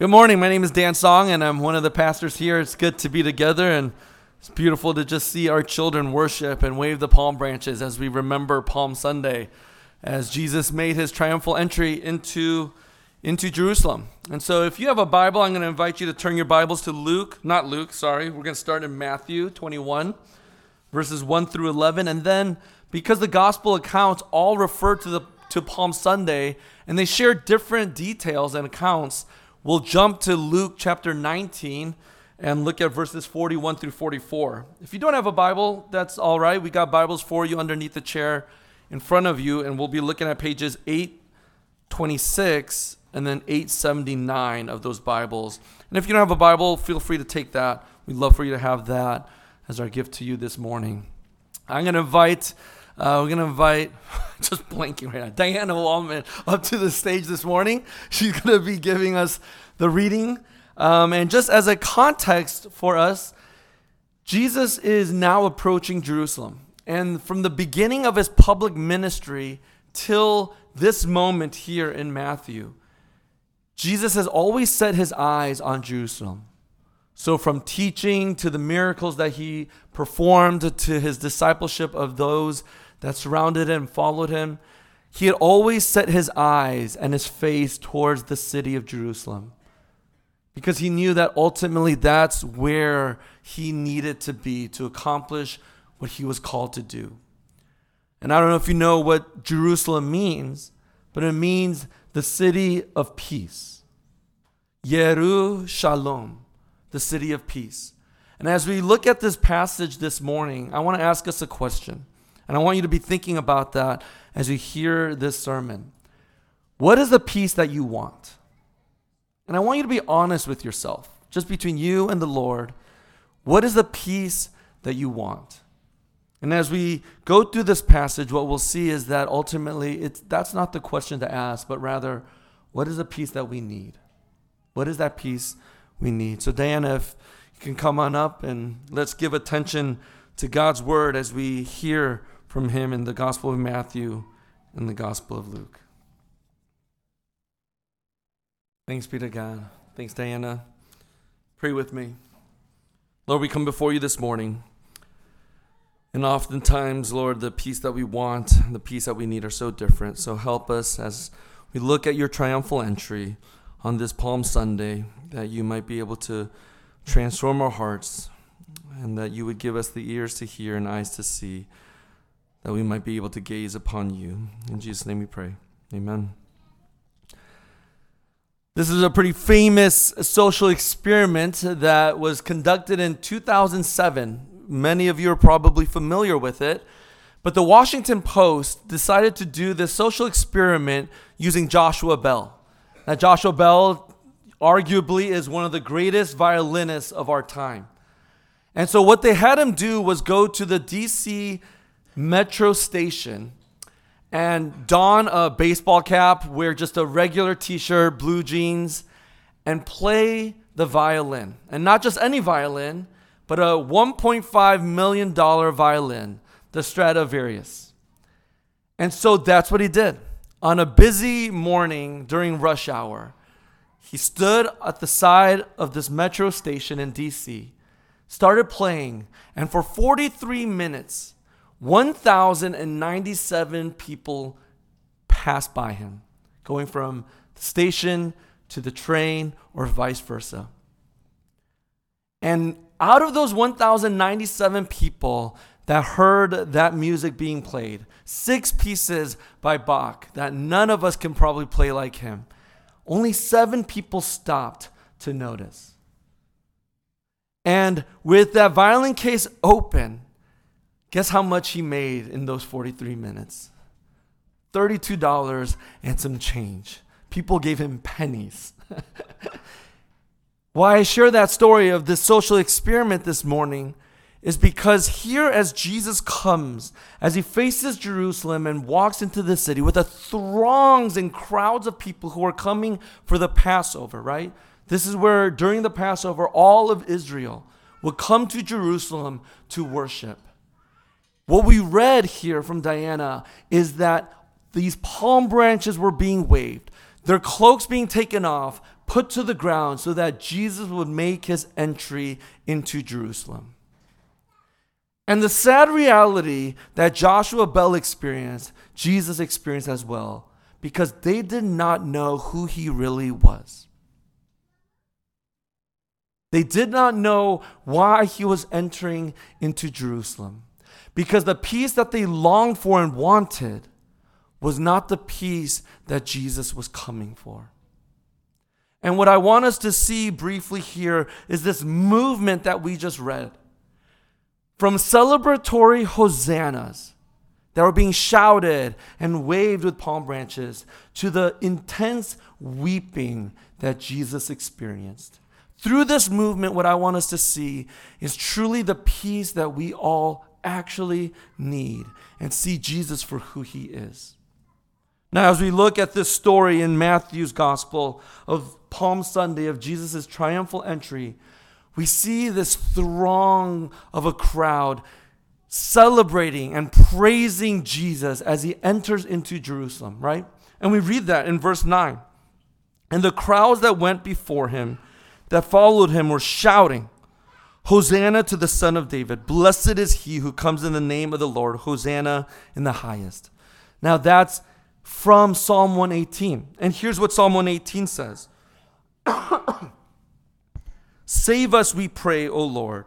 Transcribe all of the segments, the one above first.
Good morning. My name is Dan Song, and I'm one of the pastors here. It's good to be together, and it's beautiful to just see our children worship and wave the palm branches as we remember Palm Sunday, as Jesus made his triumphal entry into, into Jerusalem. And so, if you have a Bible, I'm going to invite you to turn your Bibles to Luke, not Luke, sorry. We're going to start in Matthew 21, verses 1 through 11. And then, because the gospel accounts all refer to, the, to Palm Sunday, and they share different details and accounts We'll jump to Luke chapter 19 and look at verses 41 through 44. If you don't have a Bible, that's all right. We got Bibles for you underneath the chair in front of you, and we'll be looking at pages 826 and then 879 of those Bibles. And if you don't have a Bible, feel free to take that. We'd love for you to have that as our gift to you this morning. I'm going to invite uh, we're going to invite, just blanking right now, Diana Wallman up to the stage this morning. She's going to be giving us the reading. Um, and just as a context for us, Jesus is now approaching Jerusalem. And from the beginning of his public ministry till this moment here in Matthew, Jesus has always set his eyes on Jerusalem. So, from teaching to the miracles that he performed to his discipleship of those that surrounded him and followed him, he had always set his eyes and his face towards the city of Jerusalem because he knew that ultimately that's where he needed to be to accomplish what he was called to do. And I don't know if you know what Jerusalem means, but it means the city of peace. Yeru Shalom, the city of peace. And as we look at this passage this morning, I want to ask us a question. And I want you to be thinking about that as you hear this sermon. What is the peace that you want? And I want you to be honest with yourself, just between you and the Lord. What is the peace that you want? And as we go through this passage, what we'll see is that ultimately it's, that's not the question to ask, but rather, what is the peace that we need? What is that peace we need? So, Diana, if you can come on up and let's give attention to God's word as we hear from him in the Gospel of Matthew and the Gospel of Luke. Thanks be to God. Thanks, Diana. Pray with me. Lord, we come before you this morning. And oftentimes, Lord, the peace that we want, and the peace that we need are so different. So help us as we look at your triumphal entry on this Palm Sunday, that you might be able to transform our hearts and that you would give us the ears to hear and eyes to see that we might be able to gaze upon you. In Jesus' name we pray. Amen. This is a pretty famous social experiment that was conducted in 2007. Many of you are probably familiar with it. But the Washington Post decided to do this social experiment using Joshua Bell. Now, Joshua Bell arguably is one of the greatest violinists of our time. And so, what they had him do was go to the DC metro station and don a baseball cap, wear just a regular t shirt, blue jeans, and play the violin. And not just any violin, but a $1.5 million violin, the Stradivarius. And so that's what he did. On a busy morning during rush hour, he stood at the side of this metro station in DC, started playing, and for 43 minutes, 1,097 people passed by him, going from the station to the train or vice versa. And out of those 1,097 people that heard that music being played, six pieces by Bach that none of us can probably play like him, only seven people stopped to notice. And with that violin case open, Guess how much he made in those 43 minutes? $32 and some change. People gave him pennies. Why I share that story of this social experiment this morning is because here, as Jesus comes, as he faces Jerusalem and walks into the city with the throngs and crowds of people who are coming for the Passover, right? This is where during the Passover, all of Israel would come to Jerusalem to worship. What we read here from Diana is that these palm branches were being waved, their cloaks being taken off, put to the ground so that Jesus would make his entry into Jerusalem. And the sad reality that Joshua Bell experienced, Jesus experienced as well, because they did not know who he really was. They did not know why he was entering into Jerusalem. Because the peace that they longed for and wanted was not the peace that Jesus was coming for. And what I want us to see briefly here is this movement that we just read. From celebratory hosannas that were being shouted and waved with palm branches to the intense weeping that Jesus experienced. Through this movement, what I want us to see is truly the peace that we all actually need and see Jesus for who he is. Now, as we look at this story in Matthew's gospel of Palm Sunday, of Jesus' triumphal entry, we see this throng of a crowd celebrating and praising Jesus as he enters into Jerusalem, right? And we read that in verse 9. And the crowds that went before him, that followed him, were shouting, Hosanna to the Son of David. Blessed is he who comes in the name of the Lord. Hosanna in the highest. Now that's from Psalm 118. And here's what Psalm 118 says Save us, we pray, O Lord.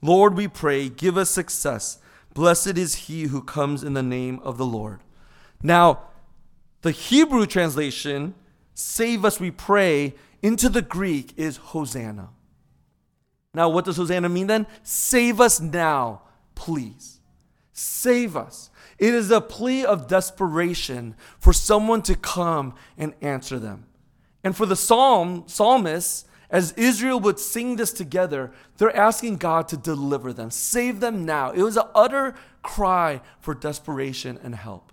Lord, we pray, give us success. Blessed is he who comes in the name of the Lord. Now, the Hebrew translation, save us, we pray, into the Greek is Hosanna. Now, what does Hosanna mean then? Save us now, please. Save us. It is a plea of desperation for someone to come and answer them. And for the psalm, psalmists, as Israel would sing this together, they're asking God to deliver them, save them now. It was an utter cry for desperation and help.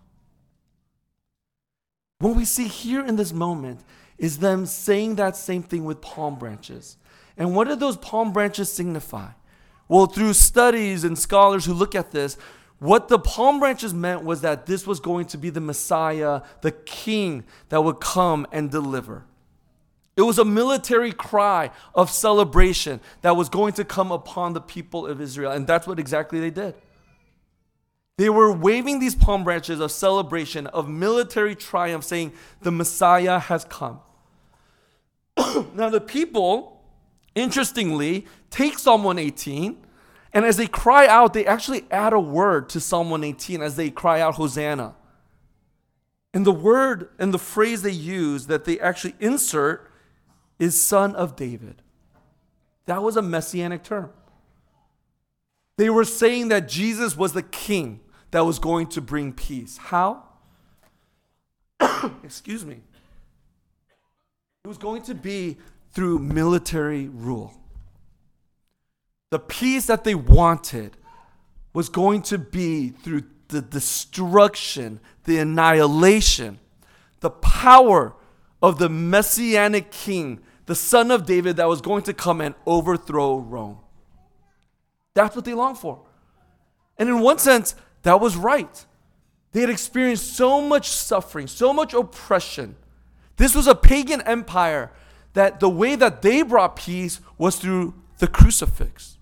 What we see here in this moment is them saying that same thing with palm branches. And what did those palm branches signify? Well, through studies and scholars who look at this, what the palm branches meant was that this was going to be the Messiah, the king that would come and deliver. It was a military cry of celebration that was going to come upon the people of Israel. And that's what exactly they did. They were waving these palm branches of celebration, of military triumph, saying, The Messiah has come. now, the people, interestingly, take Psalm 118, and as they cry out, they actually add a word to Psalm 118 as they cry out, Hosanna. And the word and the phrase they use that they actually insert is son of David. That was a messianic term. They were saying that Jesus was the king that was going to bring peace. How? Excuse me. It was going to be through military rule. The peace that they wanted was going to be through the destruction, the annihilation, the power of the messianic king, the son of David that was going to come and overthrow Rome. That's what they longed for. And in one sense, that was right. They had experienced so much suffering, so much oppression. This was a pagan empire that the way that they brought peace was through the crucifix,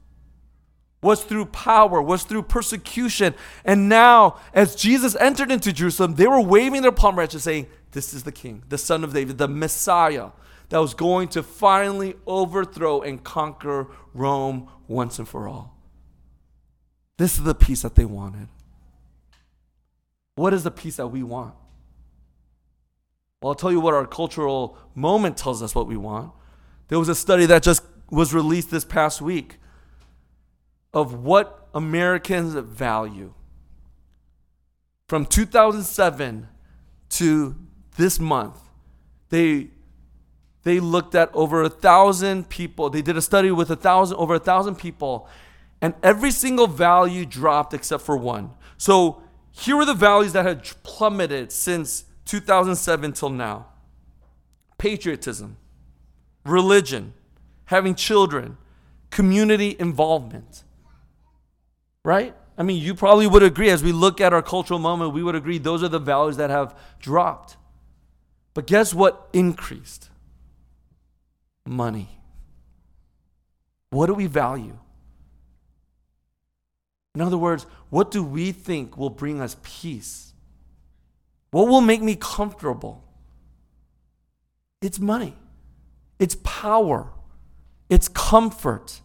was through power, was through persecution. And now, as Jesus entered into Jerusalem, they were waving their palm branches saying, this is the king, the son of David, the Messiah that was going to finally overthrow and conquer Rome once and for all. This is the peace that they wanted. What is the peace that we want? Well, I'll tell you what our cultural moment tells us what we want. There was a study that just was released this past week of what Americans value. From 2007 to this month, they they looked at over a thousand people. They did a study with a thousand over a thousand people, and every single value dropped except for one. So here were the values that had plummeted since 2007 till now: patriotism, religion, having children, community involvement. Right? I mean, you probably would agree as we look at our cultural moment, we would agree those are the values that have dropped. But guess what increased? money? What do we value? In other words, what do we think will bring us peace? What will make me comfortable? It's money, it's power, it's comfort.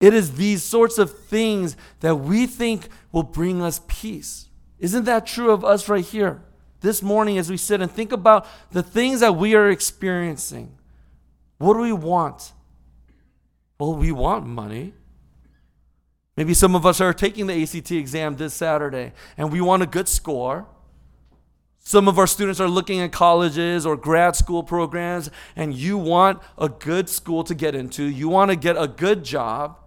It is these sorts of things that we think will bring us peace. Isn't that true of us right here? This morning, as we sit and think about the things that we are experiencing, what do we want? Well, we want money. Maybe some of us are taking the ACT exam this Saturday and we want a good score. Some of our students are looking at colleges or grad school programs, and you want a good school to get into. You want to get a good job.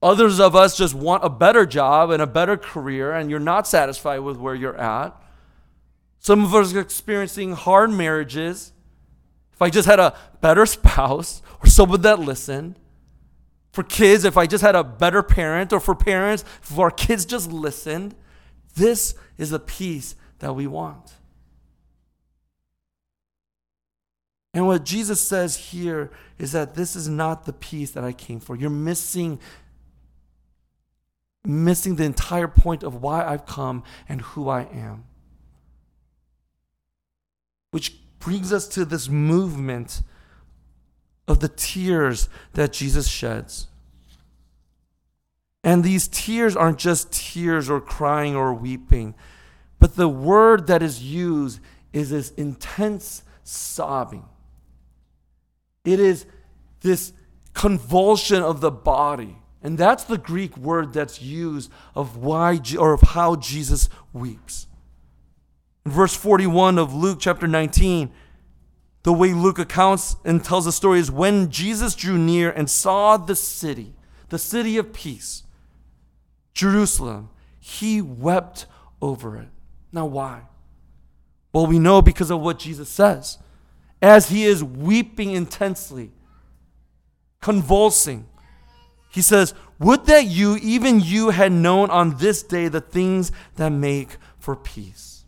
Others of us just want a better job and a better career, and you're not satisfied with where you're at. Some of us are experiencing hard marriages. If I just had a better spouse or someone that listened. For kids, if I just had a better parent, or for parents, if our kids just listened. This is the peace that we want. And what Jesus says here is that this is not the peace that I came for. You're missing missing the entire point of why I've come and who I am. Which brings us to this movement of the tears that Jesus sheds. And these tears aren't just tears or crying or weeping. But the word that is used is this intense sobbing. It is this convulsion of the body. And that's the Greek word that's used of why or of how Jesus weeps. In verse 41 of Luke chapter 19, the way Luke accounts and tells the story is when Jesus drew near and saw the city, the city of peace, Jerusalem, he wept over it. Now, why? Well, we know because of what Jesus says. As he is weeping intensely, convulsing, he says, Would that you, even you, had known on this day the things that make for peace.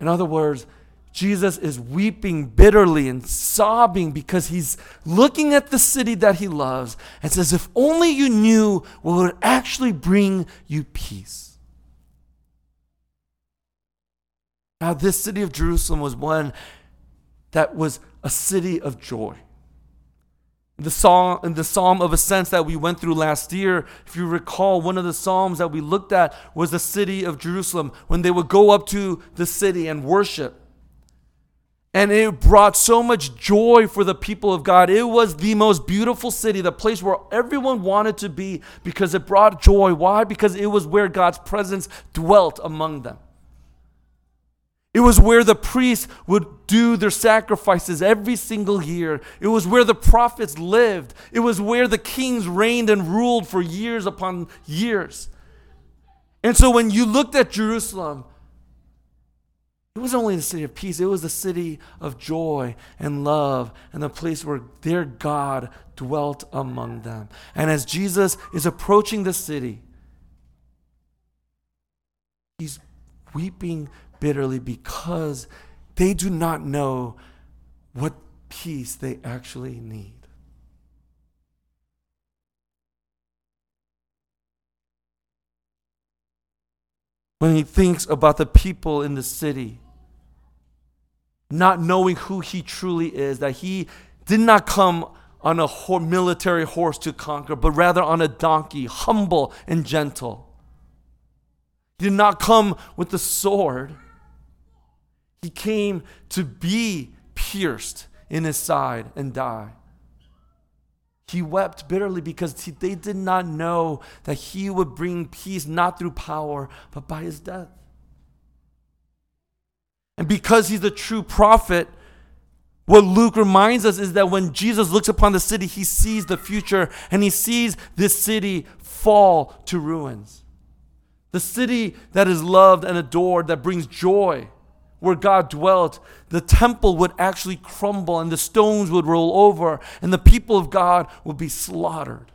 In other words, Jesus is weeping bitterly and sobbing because he's looking at the city that he loves and says, If only you knew what would actually bring you peace. Now, this city of Jerusalem was one that was a city of joy. The psalm, in the Psalm of Ascents that we went through last year, if you recall, one of the Psalms that we looked at was the city of Jerusalem when they would go up to the city and worship. And it brought so much joy for the people of God. It was the most beautiful city, the place where everyone wanted to be because it brought joy. Why? Because it was where God's presence dwelt among them. It was where the priests would do their sacrifices every single year. It was where the prophets lived. It was where the kings reigned and ruled for years upon years. And so when you looked at Jerusalem, it wasn't only the city of peace, it was the city of joy and love and the place where their God dwelt among them. And as Jesus is approaching the city, he's weeping bitterly because they do not know what peace they actually need. When he thinks about the people in the city, not knowing who he truly is, that he did not come on a military horse to conquer, but rather on a donkey, humble and gentle. He did not come with the sword, he came to be pierced in his side and die. He wept bitterly because he, they did not know that he would bring peace not through power, but by his death. And because he's the true prophet, what Luke reminds us is that when Jesus looks upon the city, he sees the future and he sees this city fall to ruins. The city that is loved and adored, that brings joy where God dwelt, the temple would actually crumble and the stones would roll over and the people of God would be slaughtered.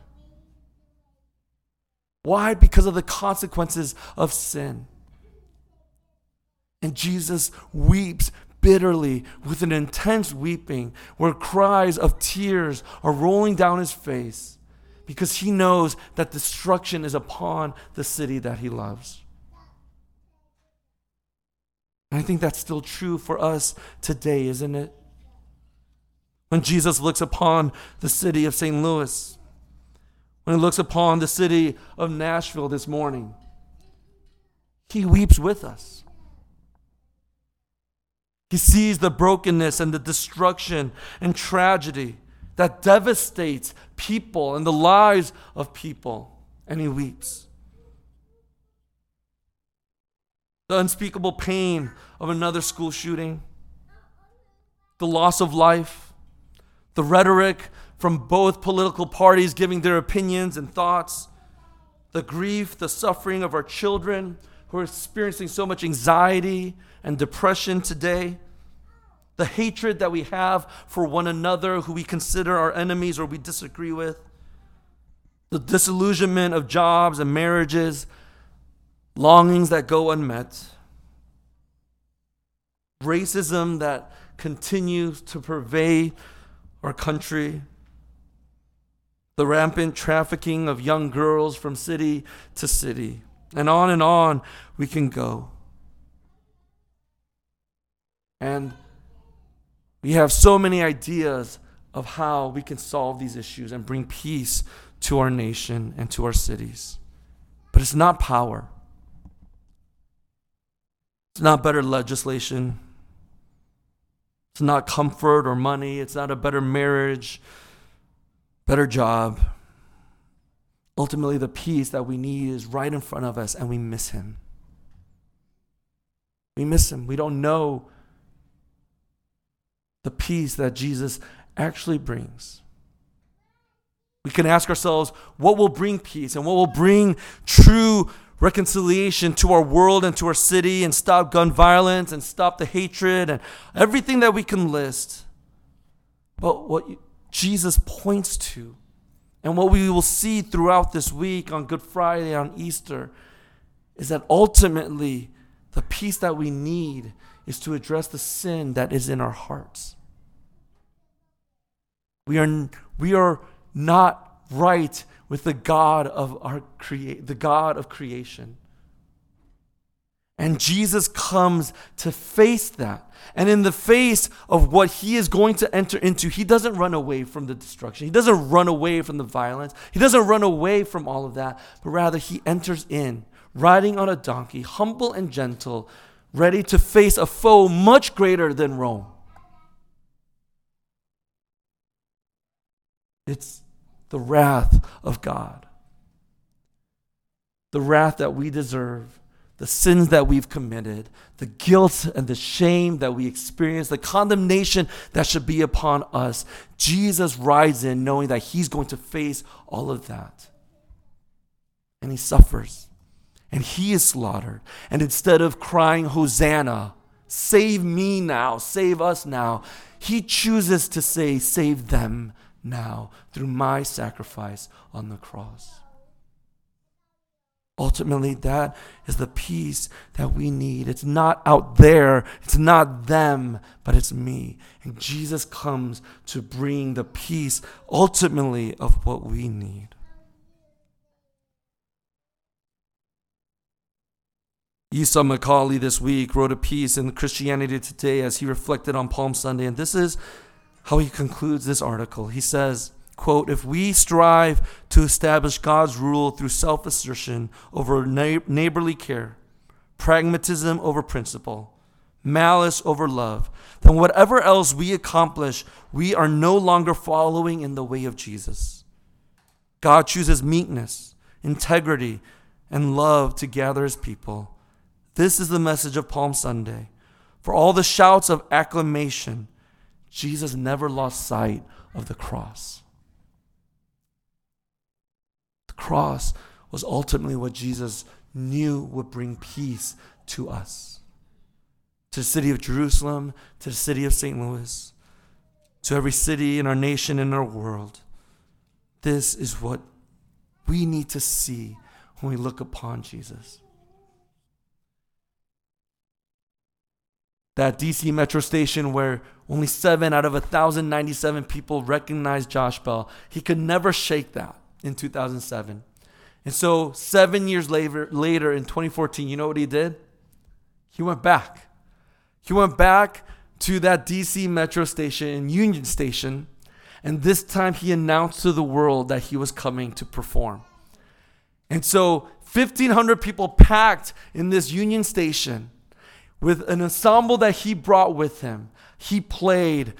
Why? Because of the consequences of sin. And Jesus weeps bitterly with an intense weeping, where cries of tears are rolling down his face because he knows that destruction is upon the city that he loves. And I think that's still true for us today, isn't it? When Jesus looks upon the city of St. Louis, when he looks upon the city of Nashville this morning, he weeps with us. He sees the brokenness and the destruction and tragedy that devastates people and the lives of people, and he weeps. The unspeakable pain of another school shooting, the loss of life, the rhetoric from both political parties giving their opinions and thoughts, the grief, the suffering of our children who are experiencing so much anxiety and depression today, the hatred that we have for one another who we consider our enemies or we disagree with, the disillusionment of jobs and marriages, longings that go unmet, racism that continues to pervade our country, the rampant trafficking of young girls from city to city, and on and on we can go. And we have so many ideas of how we can solve these issues and bring peace to our nation and to our cities. But it's not power. It's not better legislation. It's not comfort or money. It's not a better marriage, better job. Ultimately, the peace that we need is right in front of us, and we miss Him. We miss Him. We don't know the peace that Jesus actually brings. We can ask ourselves what will bring peace and what will bring true reconciliation to our world and to our city and stop gun violence and stop the hatred and everything that we can list. But what Jesus points to and what we will see throughout this week on Good Friday, on Easter, is that ultimately the peace that we need is to address the sin that is in our hearts. We are, we are not right with the God of our create the God of creation. And Jesus comes to face that. And in the face of what he is going to enter into, he doesn't run away from the destruction. He doesn't run away from the violence. He doesn't run away from all of that, but rather he enters in, riding on a donkey, humble and gentle, ready to face a foe much greater than Rome. It's the wrath of God. The wrath that we deserve, the sins that we've committed, the guilt and the shame that we experience, the condemnation that should be upon us. Jesus rides in knowing that he's going to face all of that. And he suffers. And he is slaughtered. And instead of crying, Hosanna, save me now, save us now, he chooses to say, save them now through my sacrifice on the cross. Ultimately, that is the peace that we need. It's not out there, it's not them, but it's me. And Jesus comes to bring the peace ultimately of what we need. Esau McCaulley this week wrote a piece in Christianity Today as he reflected on Palm Sunday, and this is how he concludes this article. He says, quote, if we strive to establish God's rule through self assertion over neighborly care, pragmatism over principle, malice over love, then whatever else we accomplish, we are no longer following in the way of Jesus. God chooses meekness, integrity, and love to gather his people. This is the message of Palm Sunday. For all the shouts of acclamation, Jesus never lost sight of the cross. The cross was ultimately what Jesus knew would bring peace to us, to the city of Jerusalem, to the city of St. Louis, to every city in our nation and our world. This is what we need to see when we look upon Jesus. That DC Metro station where only seven out of 1,097 people recognized Josh Bell. He could never shake that in 2007. And so, seven years later, later in 2014, you know what he did? He went back. He went back to that DC Metro station in Union Station, and this time he announced to the world that he was coming to perform. And so, 1,500 people packed in this Union Station with an ensemble that he brought with him. He played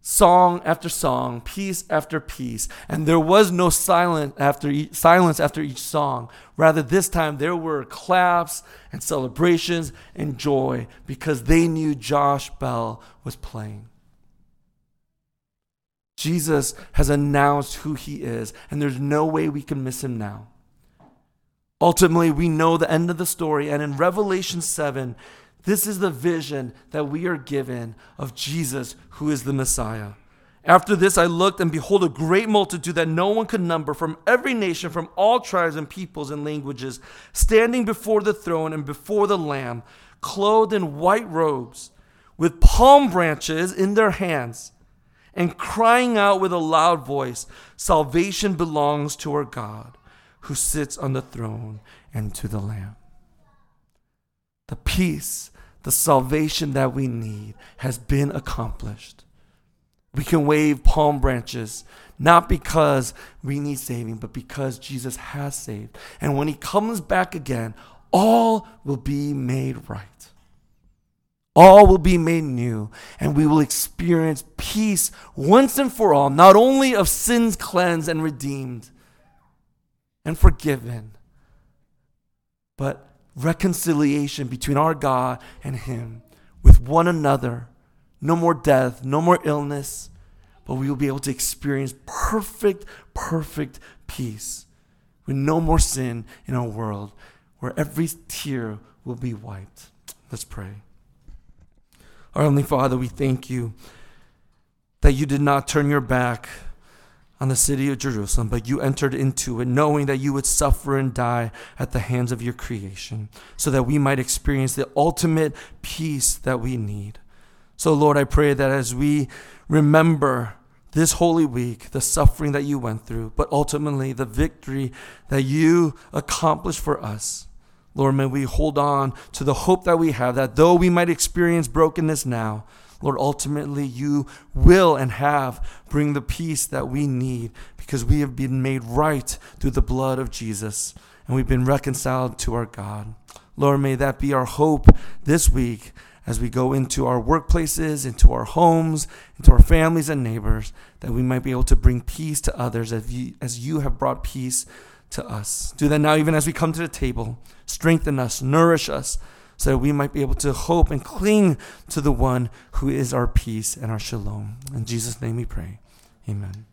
song after song, piece after piece, and there was no silence after each, silence after each song. Rather, this time there were claps and celebrations and joy because they knew Josh Bell was playing. Jesus has announced who he is, and there's no way we can miss him now. Ultimately, we know the end of the story, and in Revelation 7, this is the vision that we are given of Jesus, who is the Messiah. After this, I looked, and behold, a great multitude that no one could number from every nation, from all tribes and peoples and languages, standing before the throne and before the Lamb, clothed in white robes, with palm branches in their hands, and crying out with a loud voice Salvation belongs to our God, who sits on the throne, and to the Lamb. The peace the salvation that we need has been accomplished. We can wave palm branches, not because we need saving, but because Jesus has saved. And when he comes back again, all will be made right. All will be made new, and we will experience peace once and for all, not only of sins cleansed and redeemed and forgiven, but reconciliation between our God and Him with one another. No more death, no more illness, but we will be able to experience perfect, perfect peace with no more sin in our world, where every tear will be wiped. Let's pray. Our Heavenly Father, we thank you that you did not turn your back on the city of Jerusalem, but you entered into it knowing that you would suffer and die at the hands of your creation, so that we might experience the ultimate peace that we need. So, Lord, I pray that as we remember this holy week, the suffering that you went through, but ultimately the victory that you accomplished for us. Lord, may we hold on to the hope that we have that though we might experience brokenness now, Lord, ultimately you will and have bring the peace that we need because we have been made right through the blood of Jesus and we've been reconciled to our God. Lord, may that be our hope this week as we go into our workplaces, into our homes, into our families and neighbors, that we might be able to bring peace to others as you, as you have brought peace to us. Do that now, even as we come to the table. Strengthen us, nourish us, so that we might be able to hope and cling to the one who is our peace and our shalom. In Jesus' name we pray. Amen.